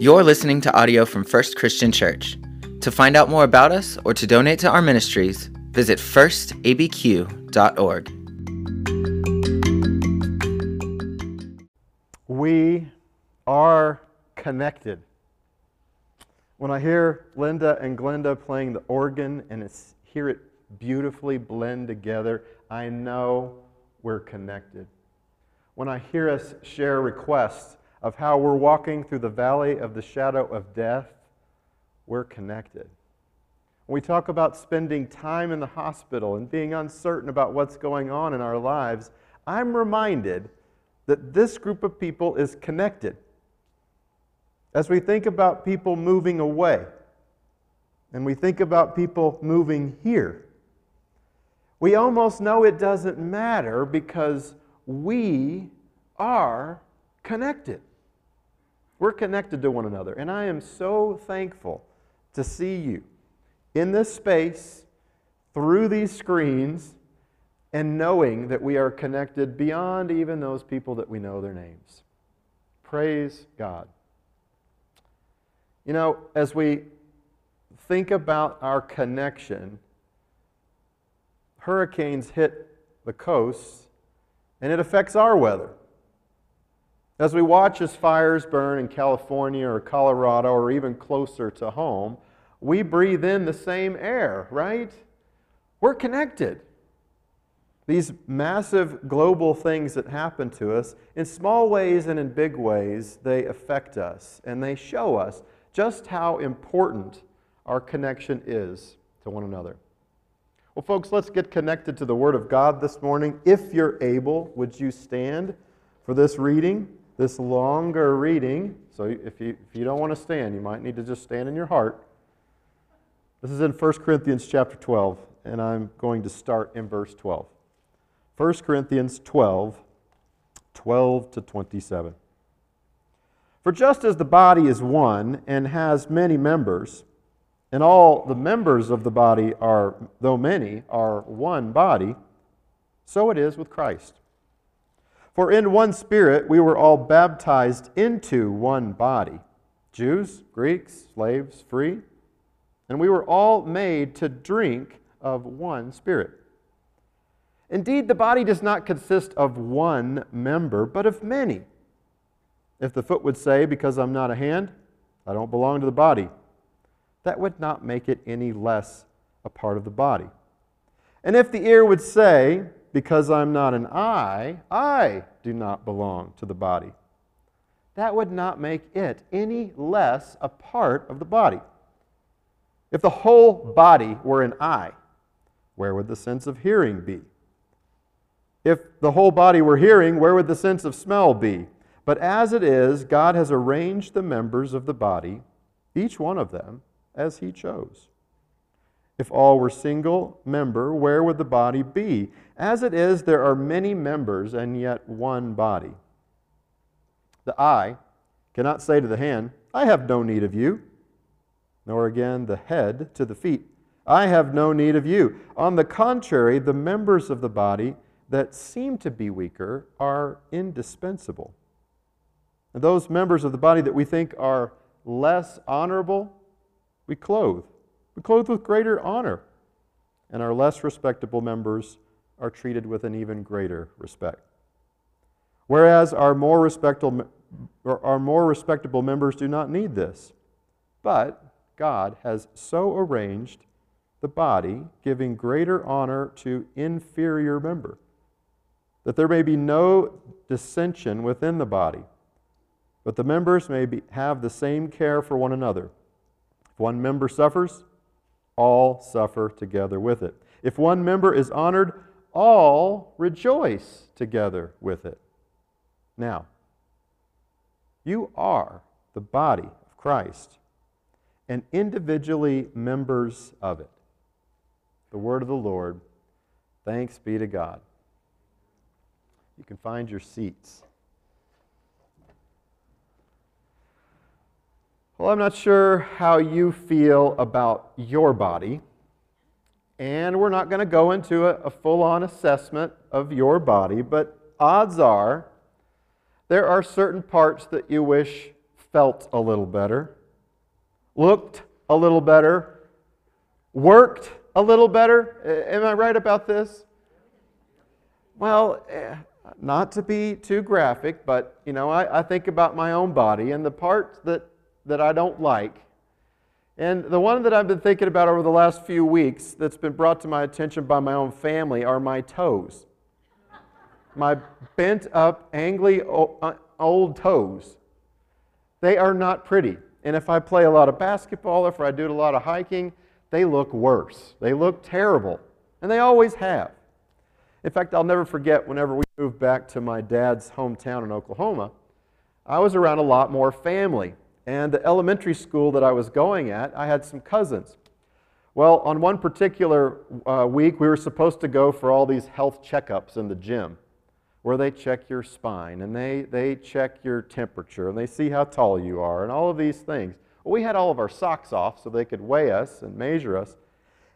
You're listening to audio from First Christian Church. To find out more about us or to donate to our ministries, visit firstabq.org. We are connected. When I hear Linda and Glenda playing the organ and hear it beautifully blend together, I know we're connected. When I hear us share requests of how we're walking through the valley of the shadow of death, we're connected. When we talk about spending time in the hospital and being uncertain about what's going on in our lives, I'm reminded that this group of people is connected. As we think about people moving away, and we think about people moving here, we almost know it doesn't matter because we are connected. We're connected to one another. And I am so thankful to see you in this space, through these screens, and knowing that we are connected beyond even those people that we know their names. Praise God. You know, as we think about our connection, hurricanes hit the coast and it affects our weather. As we watch as fires burn in California or Colorado or even closer to home, we breathe in the same air, right? We're connected. These massive global things that happen to us, in small ways and in big ways, they affect us and they show us just how important our connection is to one another. Well, folks, let's get connected to the Word of God this morning. If you're able, would you stand for this reading? This longer reading. So if you, if you don't want to stand, you might need to just stand in your heart. This is in 1 Corinthians chapter 12, and I'm going to start in verse 12. 1 Corinthians 12, 12 to 27. For just as the body is one and has many members, and all the members of the body are, though many, are one body, so it is with Christ. For in one spirit we were all baptized into one body Jews, Greeks, slaves, free, and we were all made to drink of one spirit. Indeed, the body does not consist of one member, but of many. If the foot would say, Because I'm not a hand, I don't belong to the body, that would not make it any less a part of the body. And if the ear would say, because I'm not an eye, I do not belong to the body. That would not make it any less a part of the body. If the whole body were an eye, where would the sense of hearing be? If the whole body were hearing, where would the sense of smell be? But as it is, God has arranged the members of the body, each one of them, as He chose. If all were single member, where would the body be? As it is, there are many members and yet one body. The eye cannot say to the hand, I have no need of you, nor again the head to the feet, I have no need of you. On the contrary, the members of the body that seem to be weaker are indispensable. And those members of the body that we think are less honorable, we clothe clothed with greater honor, and our less respectable members are treated with an even greater respect. Whereas our more respectable, our more respectable members do not need this. But God has so arranged the body, giving greater honor to inferior member, that there may be no dissension within the body, but the members may be, have the same care for one another. If one member suffers, all suffer together with it. If one member is honored, all rejoice together with it. Now, you are the body of Christ and individually members of it. The word of the Lord. Thanks be to God. You can find your seats. Well, I'm not sure how you feel about your body, and we're not going to go into a, a full on assessment of your body, but odds are there are certain parts that you wish felt a little better, looked a little better, worked a little better. Am I right about this? Well, eh, not to be too graphic, but you know, I, I think about my own body and the parts that, that I don't like. And the one that I've been thinking about over the last few weeks that's been brought to my attention by my own family are my toes. my bent up, angly uh, old toes. They are not pretty. And if I play a lot of basketball, if I do a lot of hiking, they look worse. They look terrible. And they always have. In fact, I'll never forget whenever we moved back to my dad's hometown in Oklahoma, I was around a lot more family. And the elementary school that I was going at, I had some cousins. Well, on one particular uh, week, we were supposed to go for all these health checkups in the gym where they check your spine and they, they check your temperature and they see how tall you are and all of these things. Well, we had all of our socks off so they could weigh us and measure us.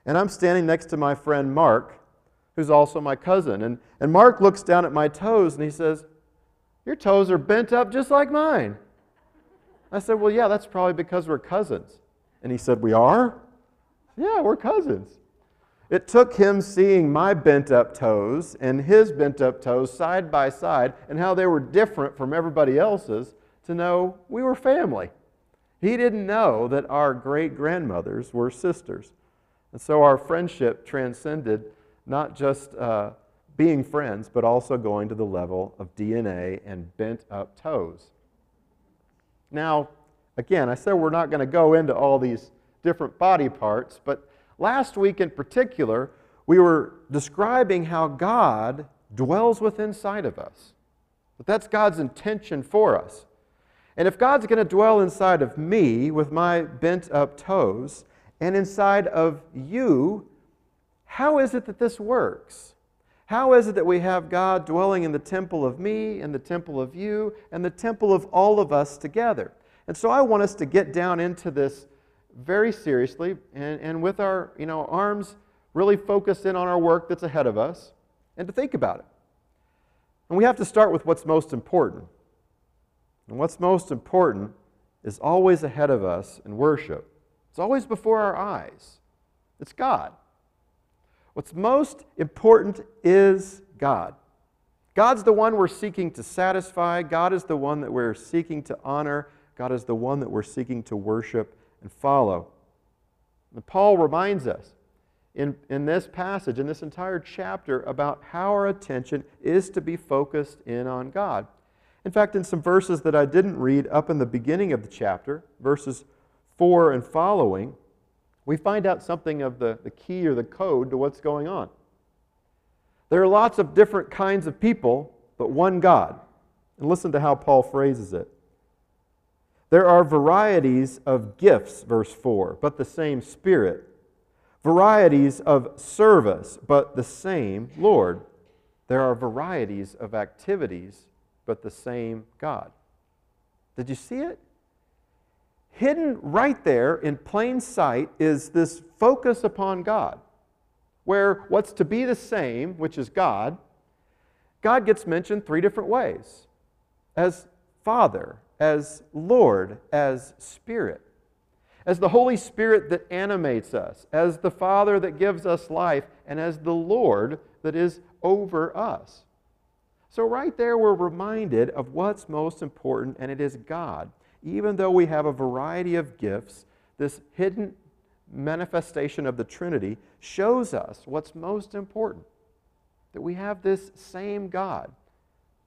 And I'm standing next to my friend Mark, who's also my cousin. And, and Mark looks down at my toes and he says, Your toes are bent up just like mine. I said, Well, yeah, that's probably because we're cousins. And he said, We are? Yeah, we're cousins. It took him seeing my bent up toes and his bent up toes side by side and how they were different from everybody else's to know we were family. He didn't know that our great grandmothers were sisters. And so our friendship transcended not just uh, being friends, but also going to the level of DNA and bent up toes. Now, again, I said we're not going to go into all these different body parts, but Last week in particular, we were describing how God dwells within inside of us. But that's God's intention for us. And if God's going to dwell inside of me with my bent up toes and inside of you, how is it that this works? How is it that we have God dwelling in the temple of me and the temple of you and the temple of all of us together? And so I want us to get down into this very seriously and, and with our you know, arms really focused in on our work that's ahead of us and to think about it. And we have to start with what's most important. And what's most important is always ahead of us in worship. It's always before our eyes. It's God. What's most important is God. God's the one we're seeking to satisfy. God is the one that we're seeking to honor. God is the one that we're seeking to worship and follow. And Paul reminds us in, in this passage, in this entire chapter, about how our attention is to be focused in on God. In fact, in some verses that I didn't read up in the beginning of the chapter, verses 4 and following, we find out something of the, the key or the code to what's going on. There are lots of different kinds of people, but one God. And listen to how Paul phrases it. There are varieties of gifts, verse 4, but the same Spirit. Varieties of service, but the same Lord. There are varieties of activities, but the same God. Did you see it? Hidden right there in plain sight is this focus upon God, where what's to be the same, which is God, God gets mentioned three different ways as Father, as Lord, as Spirit, as the Holy Spirit that animates us, as the Father that gives us life, and as the Lord that is over us. So, right there, we're reminded of what's most important, and it is God. Even though we have a variety of gifts, this hidden manifestation of the Trinity shows us what's most important that we have this same God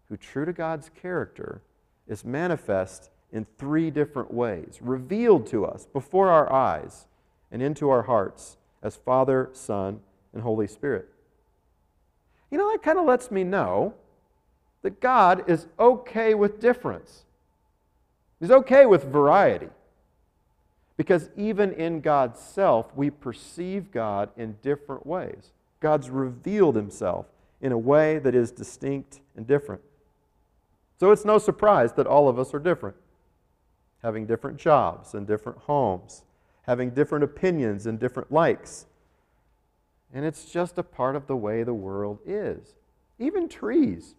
who, true to God's character, is manifest in three different ways, revealed to us before our eyes and into our hearts as Father, Son, and Holy Spirit. You know, that kind of lets me know that God is okay with difference. He's okay with variety. Because even in God's self, we perceive God in different ways. God's revealed himself in a way that is distinct and different. So it's no surprise that all of us are different, having different jobs and different homes, having different opinions and different likes. And it's just a part of the way the world is. Even trees.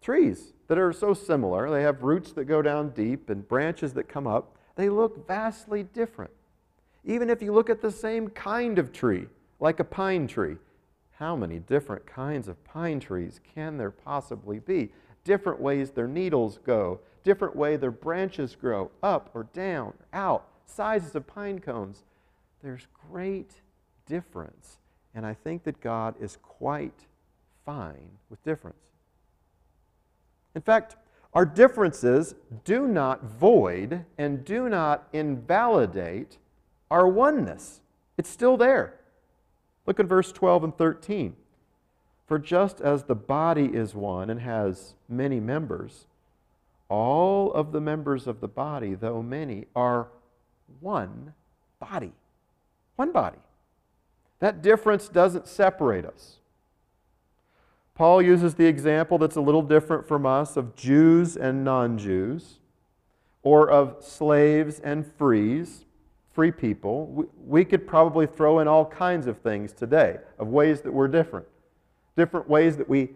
Trees that are so similar. They have roots that go down deep and branches that come up. They look vastly different. Even if you look at the same kind of tree, like a pine tree, how many different kinds of pine trees can there possibly be? Different ways their needles go, different way their branches grow, up or down, or out, sizes of pine cones. There's great difference. And I think that God is quite fine with difference. In fact, our differences do not void and do not invalidate our oneness. It's still there. Look at verse 12 and 13. For just as the body is one and has many members, all of the members of the body, though many, are one body. One body. That difference doesn't separate us. Paul uses the example that's a little different from us of Jews and non Jews, or of slaves and frees, free people. We could probably throw in all kinds of things today of ways that we're different, different ways that we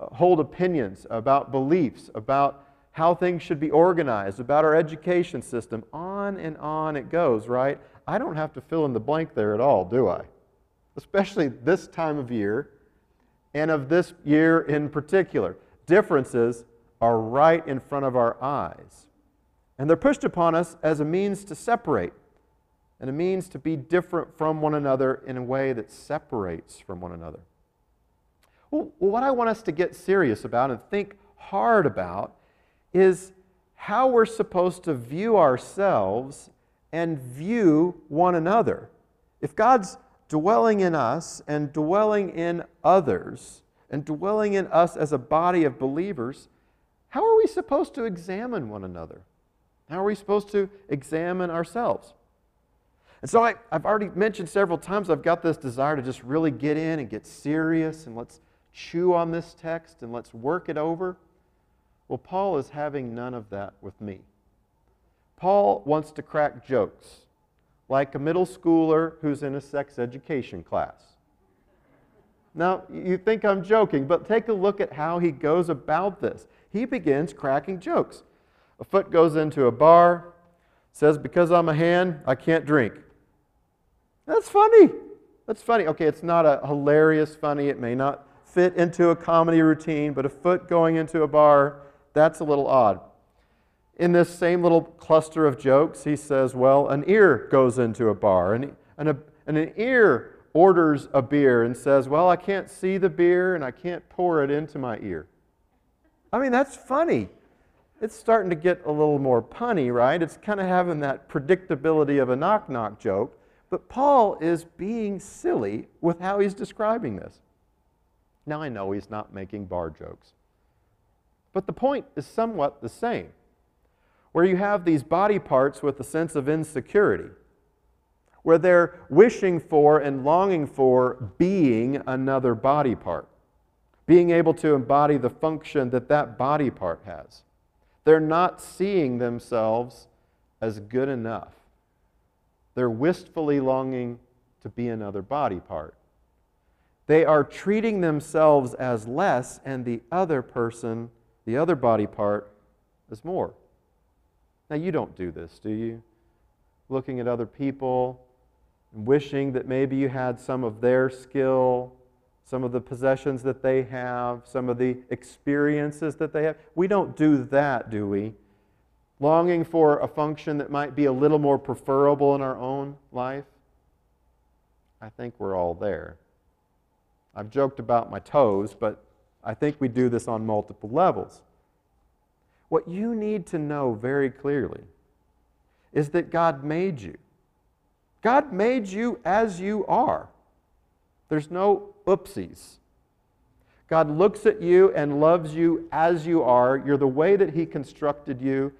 uh, hold opinions about beliefs, about how things should be organized, about our education system. On and on it goes, right? I don't have to fill in the blank there at all, do I? Especially this time of year and of this year in particular. Differences are right in front of our eyes. And they're pushed upon us as a means to separate and a means to be different from one another in a way that separates from one another. Well, what I want us to get serious about and think hard about is how we're supposed to view ourselves and view one another. If God's dwelling in us and dwelling in others and dwelling in us as a body of believers, how are we supposed to examine one another? How are we supposed to examine ourselves? And so I, have already mentioned several times I've got this desire to just really get in and get serious and let's chew on this text and let's work it over. Well, Paul is having none of that with me. Paul wants to crack jokes like a middle schooler who's in a sex education class. Now, you think I'm joking, but take a look at how he goes about this. He begins cracking jokes. A foot goes into a bar, says, Because I'm a hand, I can't drink. That's funny. That's funny. Okay, it's not a hilarious funny. It may not fit into a comedy routine, but a foot going into a bar, that's a little odd in this same little cluster of jokes, he says, Well, an ear goes into a bar, and, and, a, and an ear orders a beer and says, Well, I can't see the beer and I can't pour it into my ear. I mean, that's funny. It's starting to get a little more punny, right? It's kind of having that predictability of a knock knock joke. But Paul is being silly with how he's describing this. Now, I know he's not making bar jokes. But the point is somewhat the same where you have these body parts with a sense of insecurity, where they're wishing for and longing for being another body part, being able to embody the function that that body part has. They're not seeing themselves as good enough. They're wistfully longing to be another body part. They are treating themselves as less and the other person, the other body part, as more. Now, you don't do this, do you? Looking at other people and wishing that maybe you had some of their skill, some of the possessions that they have, some of the experiences that they have. We don't do that, do we? Longing for a function that might be a little more preferable in our own life. I think we're all there. I've joked about my toes, but I think we do this on multiple levels. What you need to know very clearly is that God made you. God made you as you are. There's no oopsies. God looks at you and loves you as you are. You're the way that He constructed you.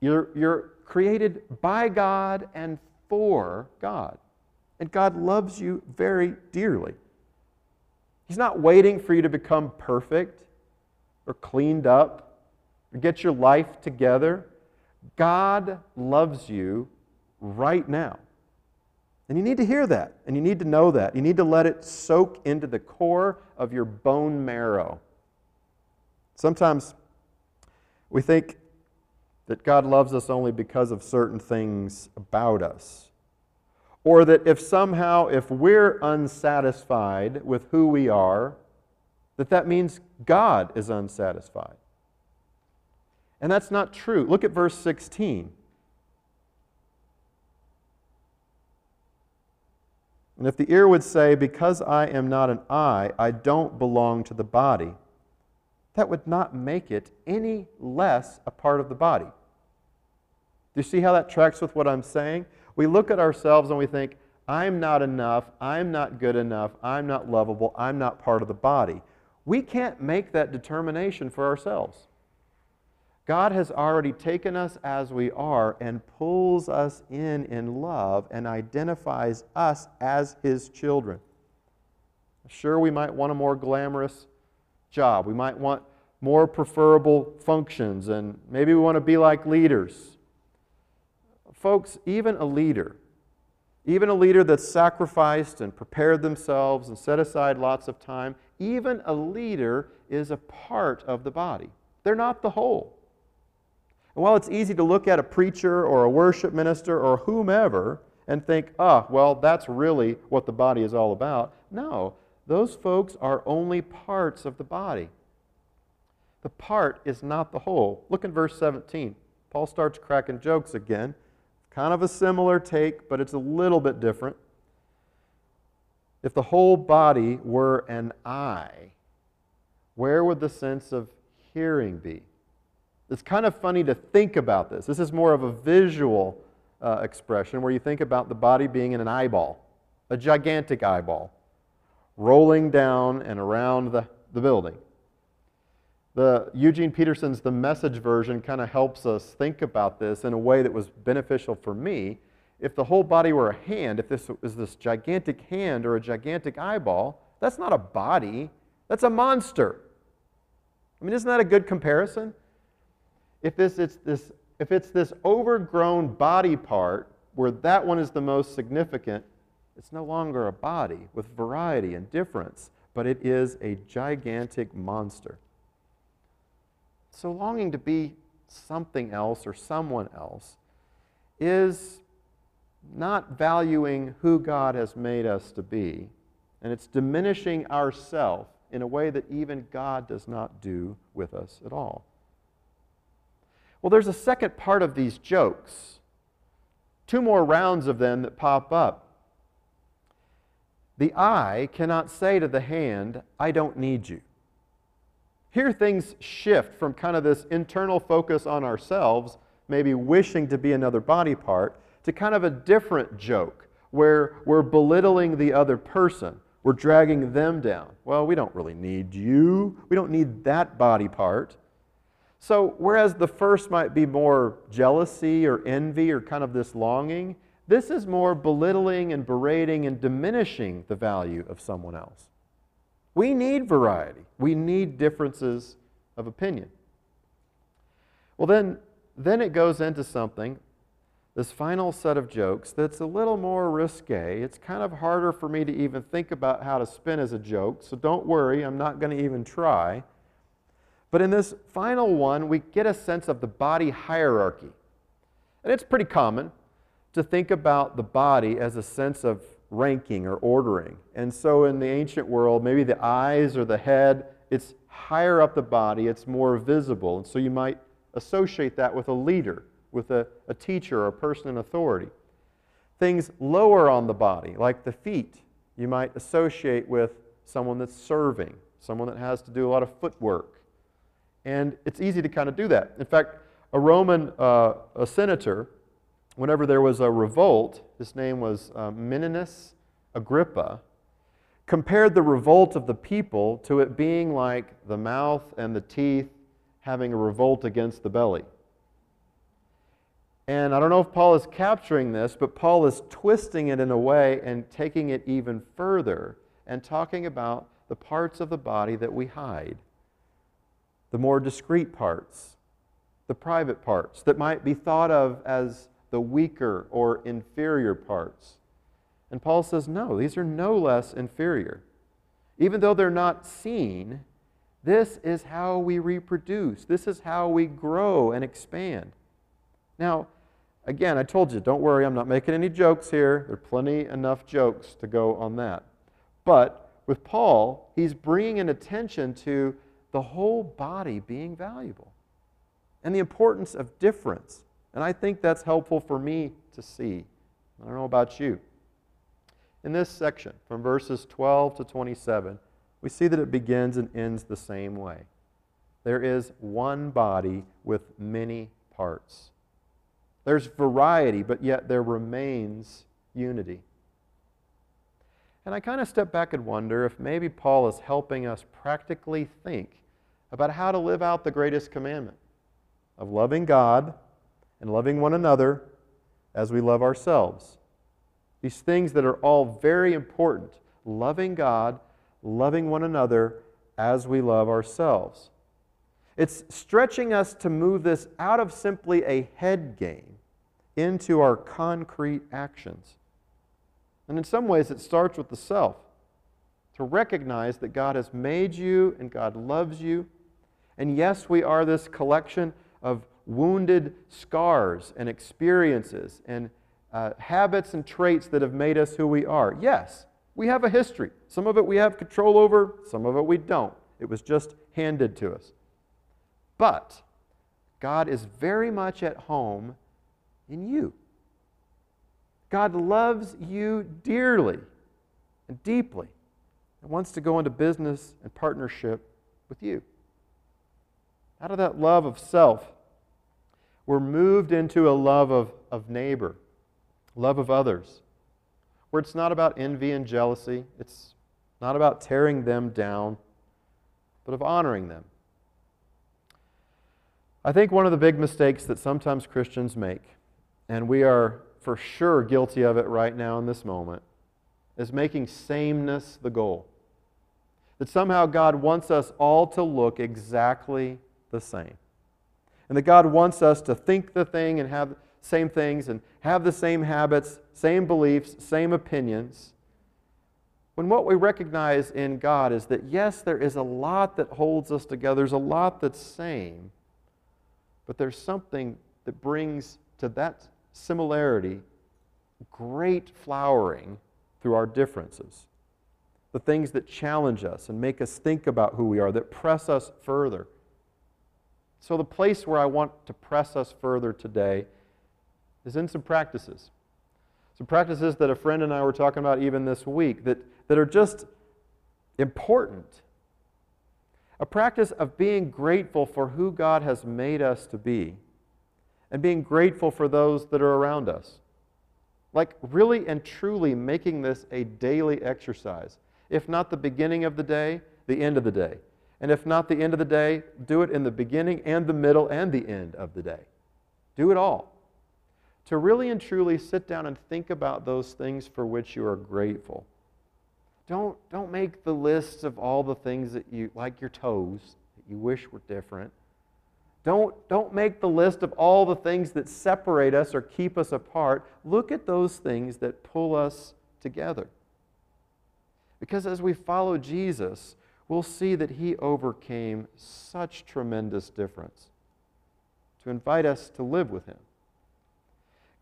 You're, you're created by God and for God. And God loves you very dearly. He's not waiting for you to become perfect or cleaned up get your life together. God loves you right now. And you need to hear that, and you need to know that. You need to let it soak into the core of your bone marrow. Sometimes We think that God loves us only because of certain things about us. Or that if somehow, if we're unsatisfied with who we are, that that means God is unsatisfied. And that's not true. Look at verse 16. And if the ear would say, Because I am not an eye, I don't belong to the body, that would not make it any less a part of the body. Do you see how that tracks with what I'm saying? We look at ourselves and we think, I'm not enough, I'm not good enough, I'm not lovable, I'm not part of the body. We can't make that determination for ourselves. God has already taken us as we are and pulls us in in love and identifies us as His children. Sure, we might want a more glamorous job. We might want more preferable functions, and maybe we want to be like leaders. Folks, even a leader, even a leader that's sacrificed and prepared themselves and set aside lots of time, even a leader is a part of the body. They're not the whole. And while it's easy to look at a preacher or a worship minister or whomever and think, ah, well, that's really what the body is all about, no, those folks are only parts of the body. The part is not the whole. Look in verse 17. Paul starts cracking jokes again. Kind of a similar take, but it's a little bit different. If the whole body were an eye, where would the sense of hearing be? It's kind of funny to think about this. This is more of a visual uh, expression where you think about the body being in an eyeball, a gigantic eyeball, rolling down and around the, the building. The Eugene Peterson's The Message version kind of helps us think about this in a way that was beneficial for me. If the whole body were a hand, if this is this gigantic hand or a gigantic eyeball, that's not a body, that's a monster. I mean, isn't that a good comparison? If, this, it's this, if it's this overgrown body part where that one is the most significant, it's no longer a body with variety and difference, but it is a gigantic monster. So, longing to be something else or someone else is not valuing who God has made us to be, and it's diminishing ourself in a way that even God does not do with us at all. Well, there's a second part of these jokes, two more rounds of them that pop up. The eye cannot say to the hand, I don't need you. Here things shift from kind of this internal focus on ourselves, maybe wishing to be another body part, to kind of a different joke where we're belittling the other person. We're dragging them down. Well, we don't really need you. We don't need that body part. So, whereas the first might be more jealousy or envy or kind of this longing, this is more belittling and berating and diminishing the value of someone else. We need variety, we need differences of opinion. Well, then, then it goes into something, this final set of jokes, that's a little more risque. It's kind of harder for me to even think about how to spin as a joke, so don't worry, I'm not going to even try. But in this final one, we get a sense of the body hierarchy. And it's pretty common to think about the body as a sense of ranking or ordering. And so in the ancient world, maybe the eyes or the head, it's higher up the body, it's more visible. And so you might associate that with a leader, with a, a teacher or a person in authority. Things lower on the body, like the feet, you might associate with someone that's serving, someone that has to do a lot of footwork and it's easy to kind of do that. In fact, a Roman uh, a senator, whenever there was a revolt, his name was uh, Menenius Agrippa, compared the revolt of the people to it being like the mouth and the teeth having a revolt against the belly. And I don't know if Paul is capturing this, but Paul is twisting it in a way and taking it even further and talking about the parts of the body that we hide the more discreet parts, the private parts that might be thought of as the weaker or inferior parts. And Paul says, no, these are no less inferior. Even though they're not seen, This is how we reproduce. This is how we grow and expand. Now, again, I told you, don't worry, I'm not making any jokes here. There are plenty enough jokes to go on that. But with Paul, he's bringing an attention to the whole body being valuable and the importance of difference. And I think that's helpful for me to see. I don't know about you. In this section, from verses 12 to 27, we see that it begins and ends the same way. There is one body with many parts. There's variety, but yet there remains unity. And I kind of step back and wonder if maybe Paul is helping us practically think about how to live out the greatest commandment of loving God and loving one another as we love ourselves. These things that are all very important loving God loving one another as we love ourselves. It's stretching us to move this out of simply a head game into our concrete actions. And in some ways, it starts with the self to recognize that God has made you and God loves you. And yes, we are this collection of wounded scars and experiences and uh, habits and traits that have made us who we are. Yes, we have a history. Some of it we have control over, some of it we don't. It was just handed to us. But God is very much at home in you. God loves you dearly and deeply and wants to go into business and partnership with you. Out of that love of self, we're moved into a love of, of neighbor, love of others, where it's not about envy and jealousy, it's not about tearing them down, but of honoring them. I think one of the big mistakes that sometimes Christians make, and we are for sure guilty of it right now in this moment, is making sameness the goal. That somehow God wants us all to look exactly the same. And that God wants us to think the thing and have same things and have the same habits, same beliefs, same opinions. When what we recognize in God is that, yes, there is a lot that holds us together, there's a lot that's same, but there's something that brings to that similarity great flowering through our differences. The things that challenge us and make us think about who we are, that press us further. So, the place where I want to press us further today is in some practices. Some practices that a friend and I were talking about even this week that, that are just important. A practice of being grateful for who God has made us to be and being grateful for those that are around us. Like, really and truly making this a daily exercise. If not the beginning of the day, the end of the day. And if not the end of the day, do it in the beginning and the middle and the end of the day. Do it all to really and truly sit down and think about those things for which you are grateful. Don't, don't make the lists of all the things that you, like your toes, that you wish were different. Don't, don't make the list of all the things that separate us or keep us apart. Look at those things that pull us together. Because as we follow Jesus, we'll see that he overcame such tremendous difference to invite us to live with him.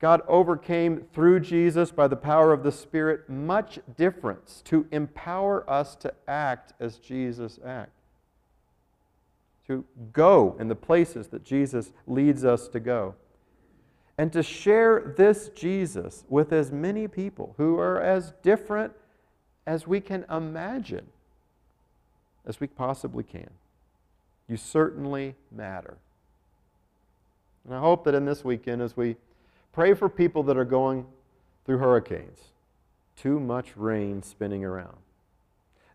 God overcame through Jesus by the power of the Spirit much difference to empower us to act as Jesus acted, to go in the places that Jesus leads us to go, and to share this Jesus with as many people who are as different as we can imagine, as we possibly can. You certainly matter. And I hope that in this weekend, as we Pray for people that are going through hurricanes. Too much rain spinning around.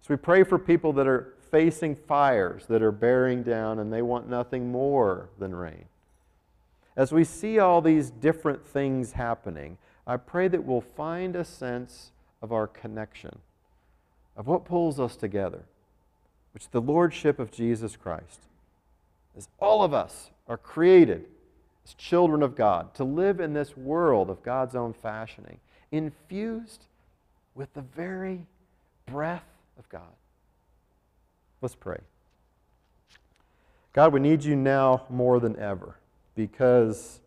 as we pray for people that are facing fires that are bearing down and they want nothing more than rain. As we see all these different things happening, I pray that we'll find a sense of our connection, of what pulls us together, which the Lordship of Jesus Christ. As all of us are created as children of God, to live in this world of God's own fashioning, infused with the very breath of God. Let's pray. God, we need you now more than ever because,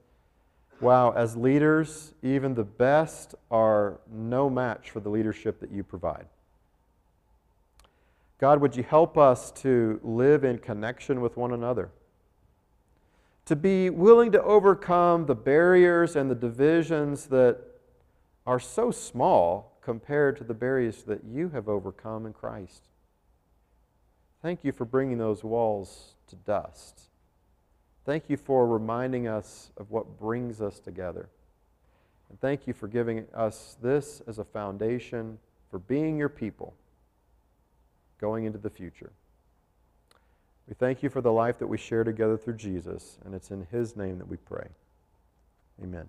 wow, as leaders, even the best are no match for the leadership that you provide. God, would you help us to live in connection with one another? To be willing to overcome the barriers and the divisions that are so small compared to the barriers that you have overcome in Christ. Thank you for bringing those walls to dust. Thank you for reminding us of what brings us together. And thank you for giving us this as a foundation for being your people going into the future. We thank you for the life that we share together through Jesus, and it's in his name that we pray. Amen.